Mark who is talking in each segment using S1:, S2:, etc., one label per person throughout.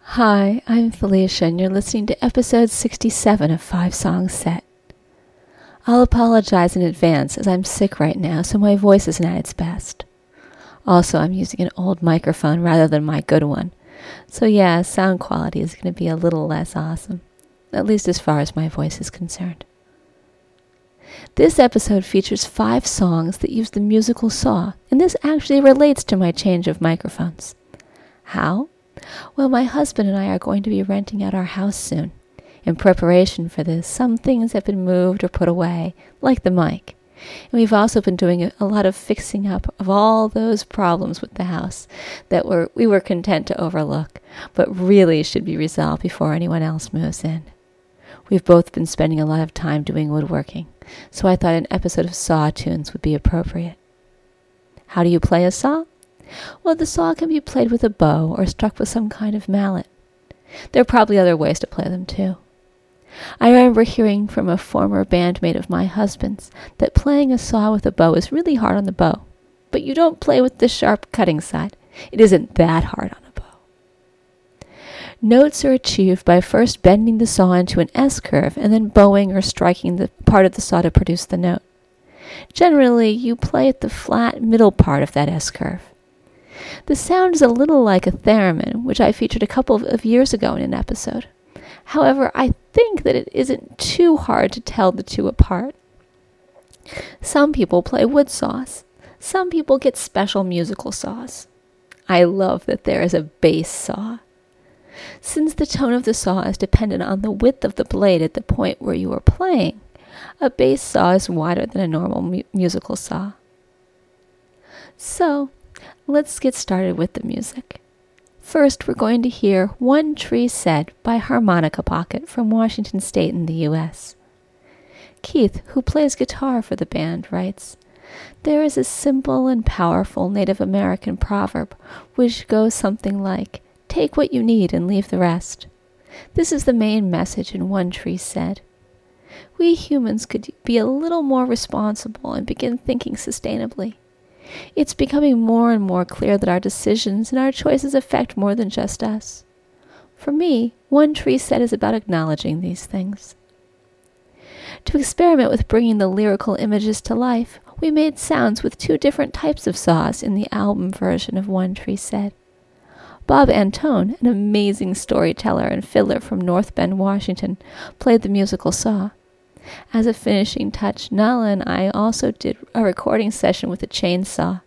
S1: Hi, I'm Felicia, and you're listening to episode 67 of Five Song Set. I'll apologize in advance as I'm sick right now, so my voice isn't at its best. Also, I'm using an old microphone rather than my good one. So, yeah, sound quality is going to be a little less awesome, at least as far as my voice is concerned. This episode features five songs that use the musical saw, and this actually relates to my change of microphones. How? Well, my husband and I are going to be renting out our house soon. In preparation for this, some things have been moved or put away, like the mic. And we've also been doing a lot of fixing up of all those problems with the house that were, we were content to overlook, but really should be resolved before anyone else moves in. We've both been spending a lot of time doing woodworking, so I thought an episode of Saw Tunes would be appropriate. How do you play a saw? Well, the saw can be played with a bow or struck with some kind of mallet. There are probably other ways to play them, too. I remember hearing from a former bandmate of my husband's that playing a saw with a bow is really hard on the bow, but you don't play with the sharp cutting side. It isn't that hard on a bow. Notes are achieved by first bending the saw into an S curve and then bowing or striking the part of the saw to produce the note. Generally, you play at the flat middle part of that S curve. The sound is a little like a theremin, which I featured a couple of years ago in an episode. However, I think that it isn't too hard to tell the two apart. Some people play wood saws. Some people get special musical saws. I love that there is a bass saw. Since the tone of the saw is dependent on the width of the blade at the point where you are playing, a bass saw is wider than a normal mu- musical saw. So, let's get started with the music. First, we're going to hear One Tree Said by Harmonica Pocket from Washington State in the U.S. Keith, who plays guitar for the band, writes There is a simple and powerful Native American proverb which goes something like, Take what you need and leave the rest. This is the main message in One Tree Said. We humans could be a little more responsible and begin thinking sustainably. It's becoming more and more clear that our decisions and our choices affect more than just us. For me, One Tree Said is about acknowledging these things. To experiment with bringing the lyrical images to life, we made sounds with two different types of saws in the album version of One Tree Said. Bob Antone, an amazing storyteller and fiddler from North Bend, Washington, played the musical saw. As a finishing touch, Nala and I also did a recording session with a chainsaw.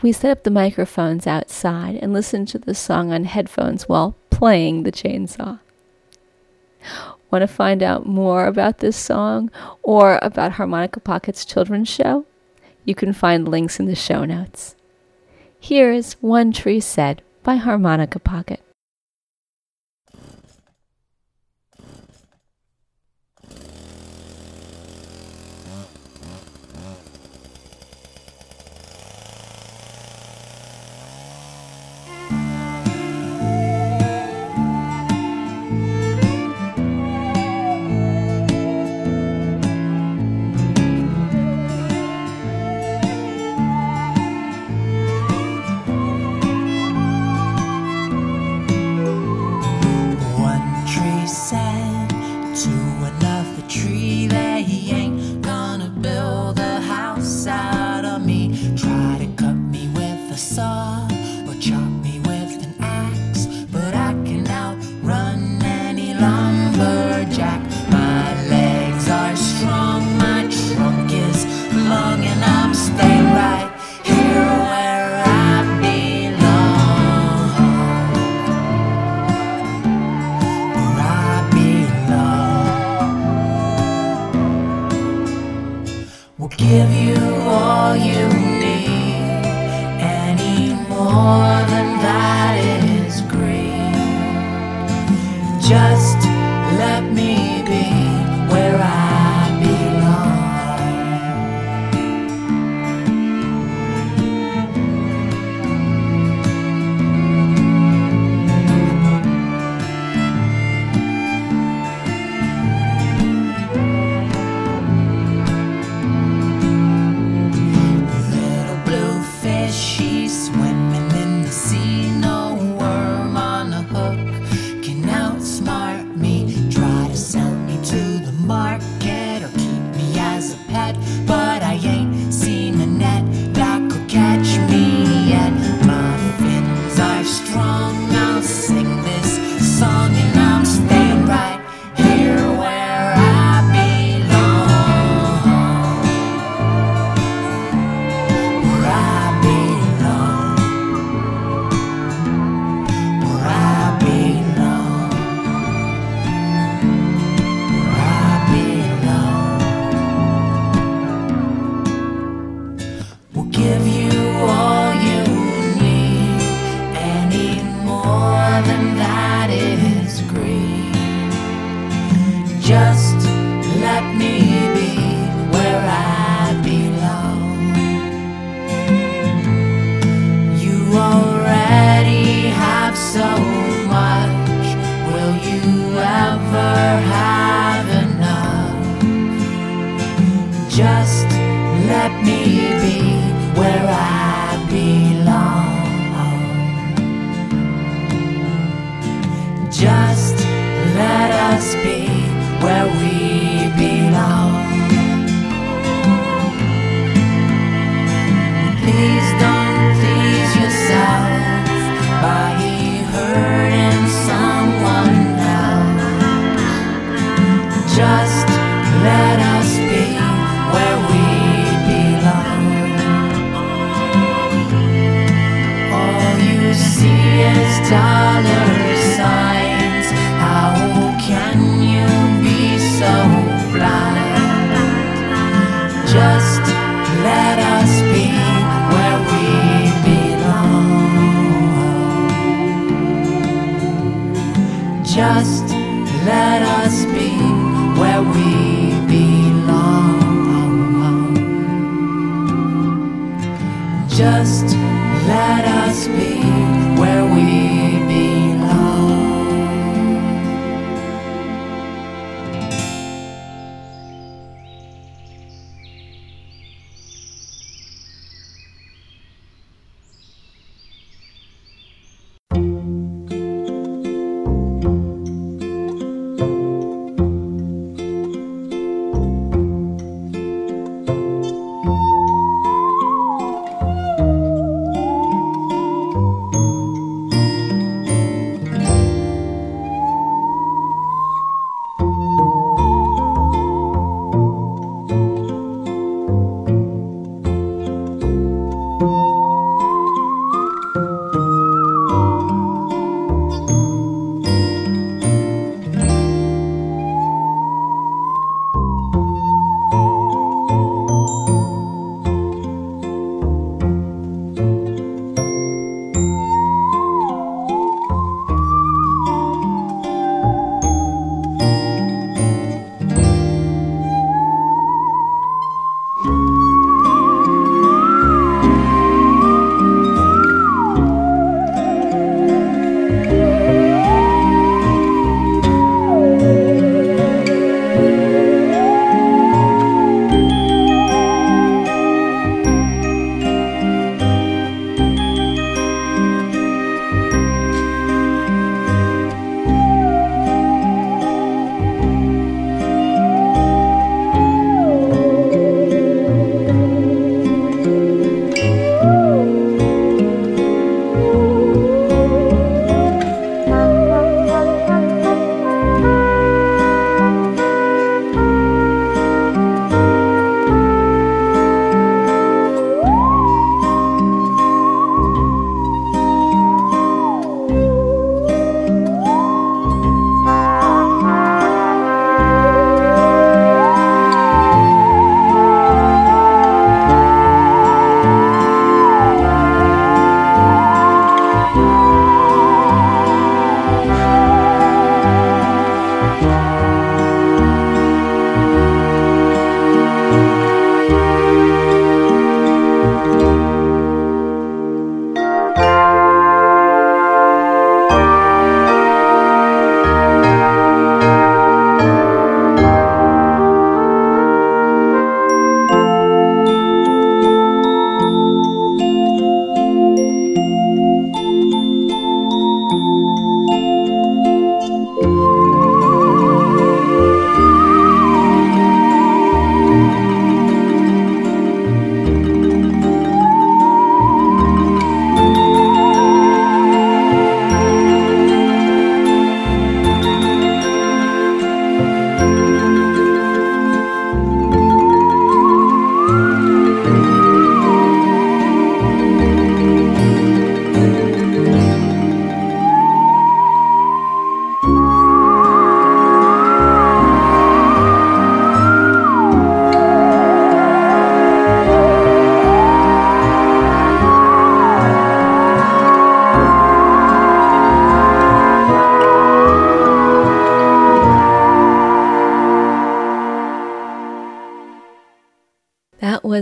S1: We set up the microphones outside and listened to the song on headphones while playing the chainsaw. Want to find out more about this song or about Harmonica Pocket's children's show? You can find links in the show notes. Here is One Tree Said by Harmonica Pocket.
S2: Just let us be where we belong. Just let us be.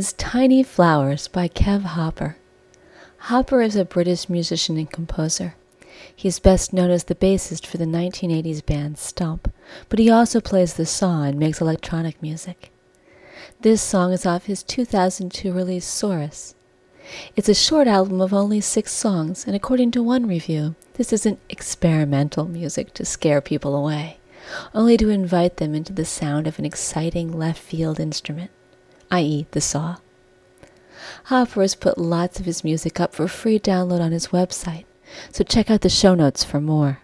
S1: Was Tiny Flowers by Kev Hopper. Hopper is a British musician and composer. He's best known as the bassist for the 1980s band Stump, but he also plays the saw and makes electronic music. This song is off his 2002 release Saurus. It's a short album of only six songs, and according to one review, this isn't experimental music to scare people away, only to invite them into the sound of an exciting left field instrument, i.e., the saw. Hopper has put lots of his music up for free download on his website, so check out the show notes for more.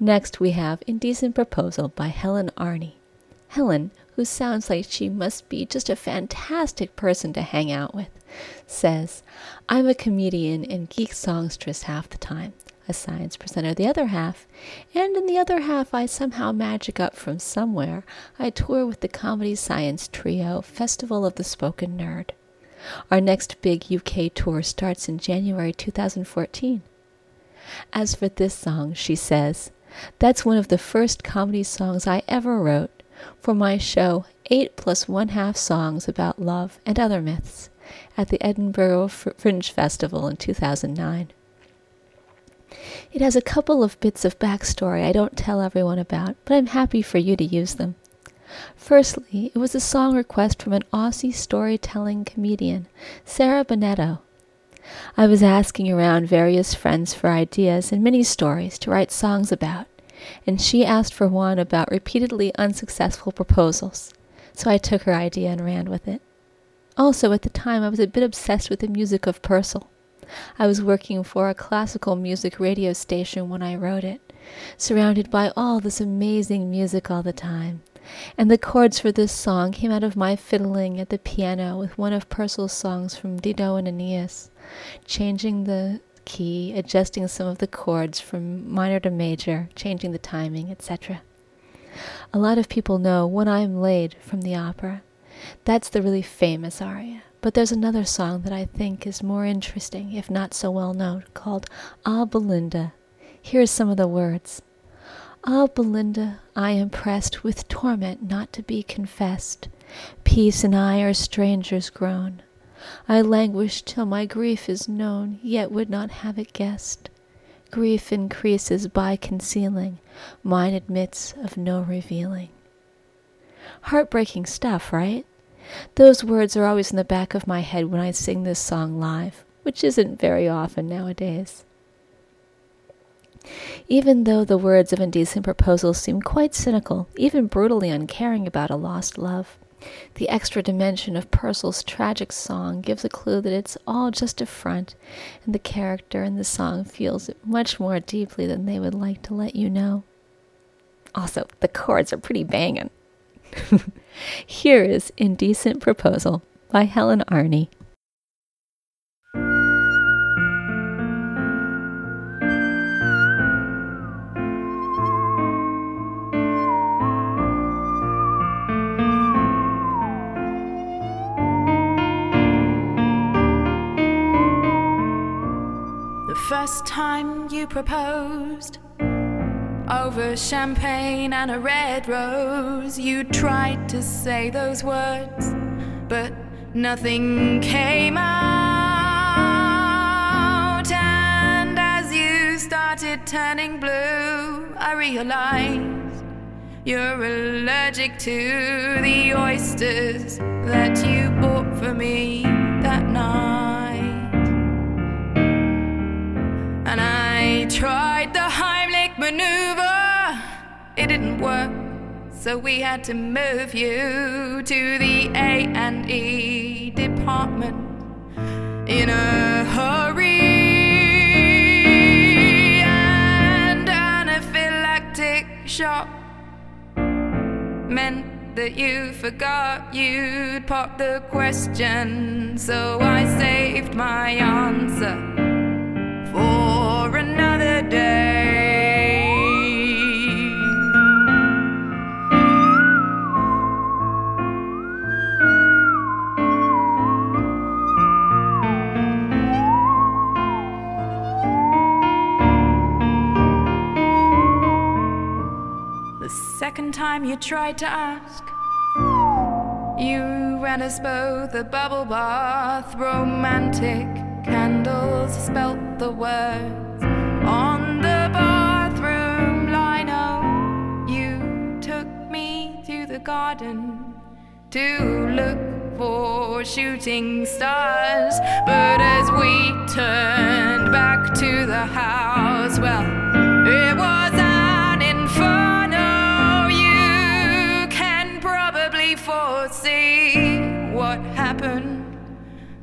S1: Next, we have Indecent Proposal by Helen Arney. Helen, who sounds like she must be just a fantastic person to hang out with, says, I'm a comedian and geek songstress half the time, a science presenter the other half, and in the other half I somehow magic up from somewhere. I tour with the Comedy Science Trio Festival of the Spoken Nerd. Our next big UK tour starts in January 2014. As for this song, she says, that's one of the first comedy songs I ever wrote for my show, Eight Plus One Half Songs About Love and Other Myths, at the Edinburgh Fringe Festival in 2009. It has a couple of bits of backstory I don't tell everyone about, but I'm happy for you to use them. Firstly, it was a song request from an Aussie storytelling comedian, Sarah Bennetto. I was asking around various friends for ideas and mini stories to write songs about, and she asked for one about repeatedly unsuccessful proposals, so I took her idea and ran with it. Also, at the time, I was a bit obsessed with the music of Purcell. I was working for a classical music radio station when I wrote it, surrounded by all this amazing music all the time and the chords for this song came out of my fiddling at the piano with one of Purcell's songs from Dido and Aeneas, changing the key, adjusting some of the chords from minor to major, changing the timing, etc. A lot of people know When I'm Laid from the opera. That's the really famous aria. But there's another song that I think is more interesting, if not so well known, called Ah Belinda. Here's some of the words. Ah, Belinda, I am pressed with torment not to be confessed. Peace and I are strangers grown. I languish till my grief is known, yet would not have it guessed. Grief increases by concealing, mine admits of no revealing. Heartbreaking stuff, right? Those words are always in the back of my head when I sing this song live, which isn't very often nowadays. Even though the words of Indecent proposals seem quite cynical, even brutally uncaring about a lost love, the extra dimension of Purcell's tragic song gives a clue that it's all just a front, and the character in the song feels it much more deeply than they would like to let you know. Also, the chords are pretty bangin'. Here is Indecent Proposal by Helen Arney.
S3: first time you proposed over champagne and a red rose. You tried to say those words, but nothing came out. And as you started turning blue, I realized you're allergic to the oysters that you bought for me that night. And I tried the Heimlich maneuver, it didn't work. So we had to move you to the A and E department in a hurry. And anaphylactic shock meant that you forgot you'd pop the question. So I saved my answer for another day. Time you tried to ask, You ran us both a bubble bath, romantic candles spelt the words on the bathroom lino. You took me to the garden to look for shooting stars, but as we turned back to the house, well, it was foresee what happened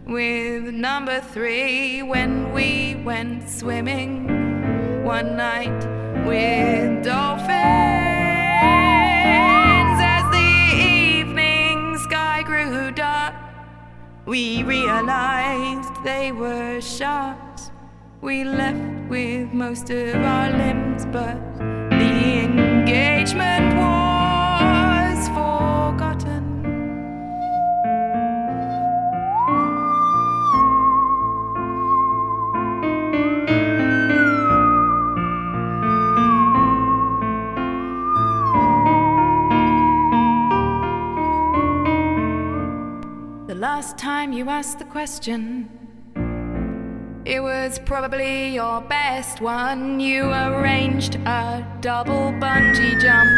S3: with number three when we went swimming one night with dolphins. As the evening sky grew dark, we realized they were sharks. We left with most of our limbs, but the engagement was last time you asked the question, it was probably your best one. You arranged a double bungee jump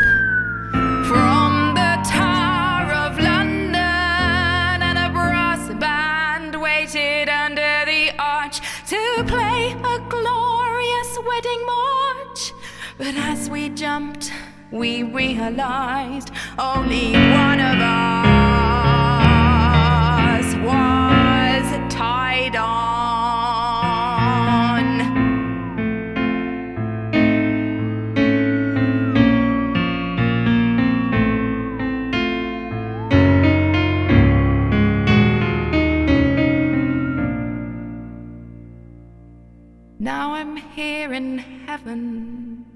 S3: from the Tower of London, and a brass band waited under the arch to play a glorious wedding march. But as we jumped, we realized only one of us tied on. Now I'm here in heaven.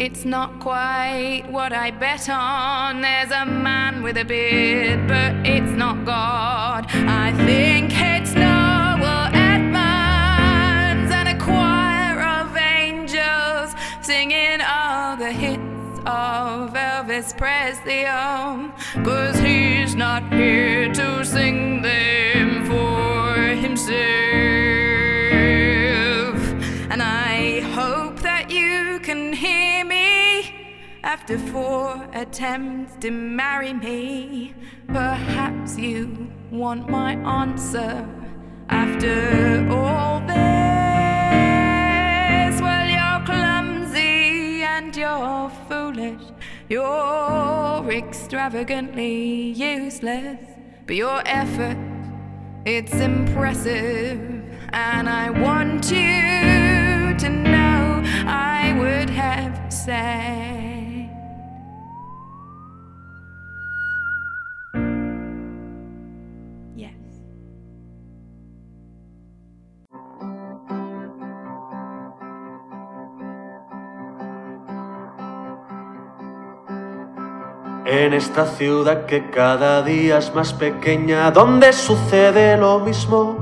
S3: It's not quite what I bet on. There's a man with a beard, but it's not God. I think it's Noel Edmonds and a choir of angels singing all the hits of Elvis Presley. Cause he's not here to sing them after four attempts to marry me. Perhaps you want my answer after all this. Well, you're clumsy and you're foolish. You're extravagantly useless, but your effort it's impressive, and I want you to know I would have said.
S4: En esta ciudad que cada día es más pequeña, donde sucede lo mismo,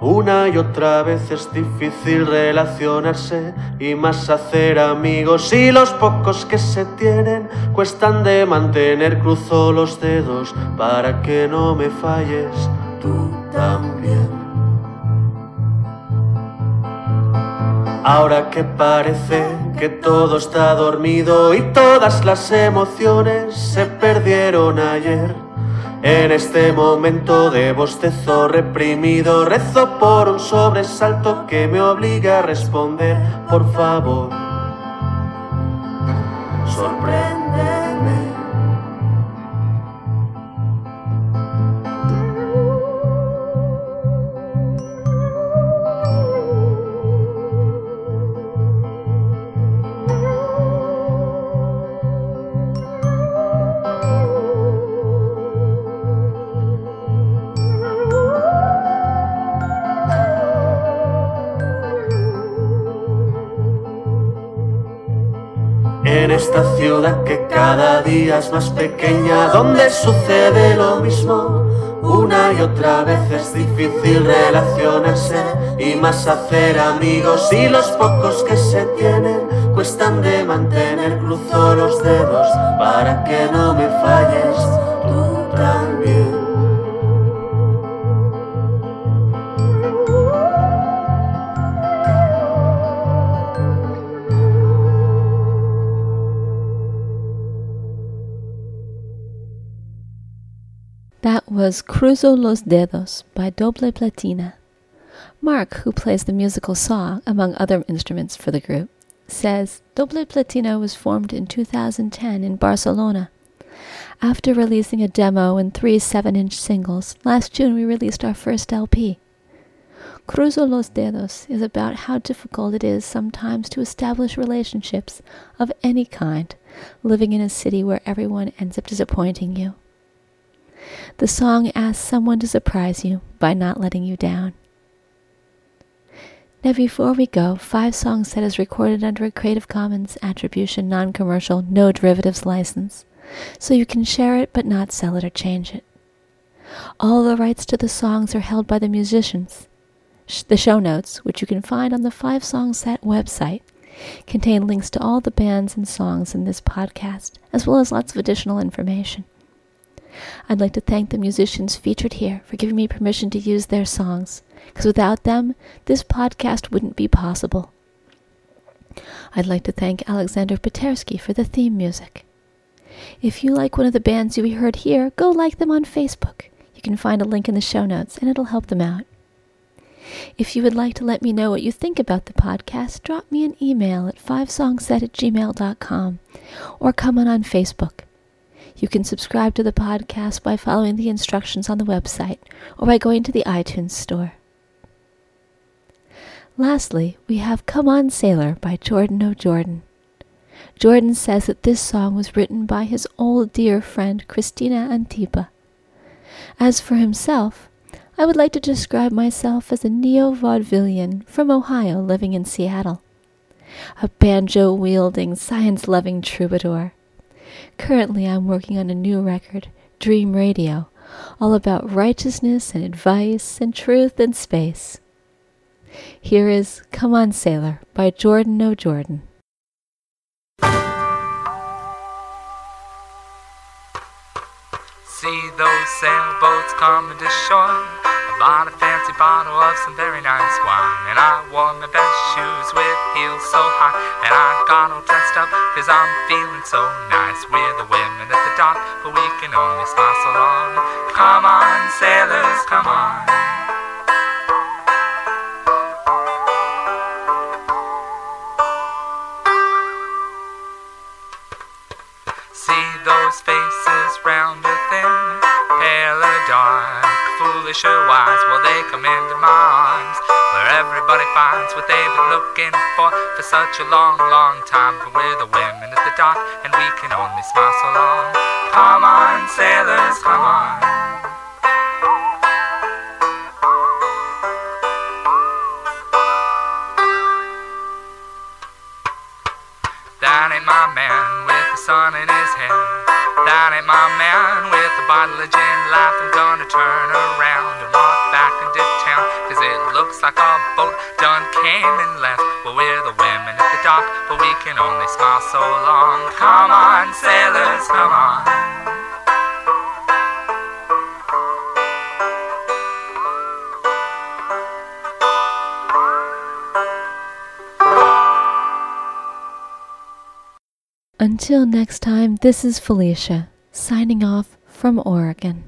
S4: una y otra vez es difícil relacionarse y más hacer amigos y los pocos que se tienen cuestan de mantener. Cruzo los dedos para que no me falles, tú también. Ahora que parece que todo está dormido y todas las emociones se perdieron ayer. En este momento de bostezo reprimido, rezo por un sobresalto que me obliga a responder, por favor. Sorpréndeme. Esta ciudad que cada día es más pequeña, donde sucede lo mismo, una y otra vez es difícil relacionarse y más hacer amigos y los pocos que se tienen cuestan de mantener, cruzo los dedos para que no me falles. Tú
S1: That was Cruzo los Dedos by Doble Pletina. Mark, who plays the musical saw, among other instruments for the group, says Doble Pletina was formed in 2010 in Barcelona. After releasing a demo and three 7 inch singles, last June we released our first LP. Cruzo los Dedos is about how difficult it is sometimes to establish relationships of any kind, living in a city where everyone ends up disappointing you. The song asks someone to surprise you by not letting you down. Now, before we go, Five Song Set is recorded under a Creative Commons Attribution Non Commercial No Derivatives license, so you can share it but not sell it or change it. All the rights to the songs are held by the musicians. The show notes, which you can find on the Five Song Set website, contain links to all the bands and songs in this podcast, as well as lots of additional information. I'd like to thank the musicians featured here for giving me permission to use their songs, because without them, this podcast wouldn't be possible. I'd like to thank Alexander Petersky for the theme music. If you like one of the bands you heard here, go like them on Facebook. You can find a link in the show notes, and it'll help them out. If you would like to let me know what you think about the podcast, drop me an email at fivesongset at gmail.com or comment on Facebook. You can subscribe to the podcast by following the instructions on the website or by going to the iTunes store. Lastly, we have Come On Sailor by Jordan O'Jordan. Jordan says that this song was written by his old dear friend Christina Antipa. As for himself, I would like to describe myself as a neo vaudevillian from Ohio living in Seattle. A banjo wielding, science loving troubadour. Currently, I'm working on a new record, Dream Radio, all about righteousness and advice and truth and space. Here is Come On Sailor by Jordan O'Jordan.
S5: See those sailboats coming to shore. Bought a fancy bottle of some very nice wine. And I wore my best shoes with heels so high. And I got all dressed up cause I'm feeling so nice. We're the women at the dock, but we can only smile so long. Come on, sailors, come on. See those faces round or thin, pale or dark, foolish or wise. Well, they come into my arms, where everybody finds what they've been looking for for such a long, long time. But we're the women at the dock, and we can only smile so long. Come on, sailors, come on. That ain't my man bottle of. Life I'm gonna turn around and walk back into town. Cause it looks like our boat done came and left. Well, we're the women at the dock, but we can only smile so long. Come on, sailors, come on.
S1: Until next time, this is Felicia, signing off from Oregon.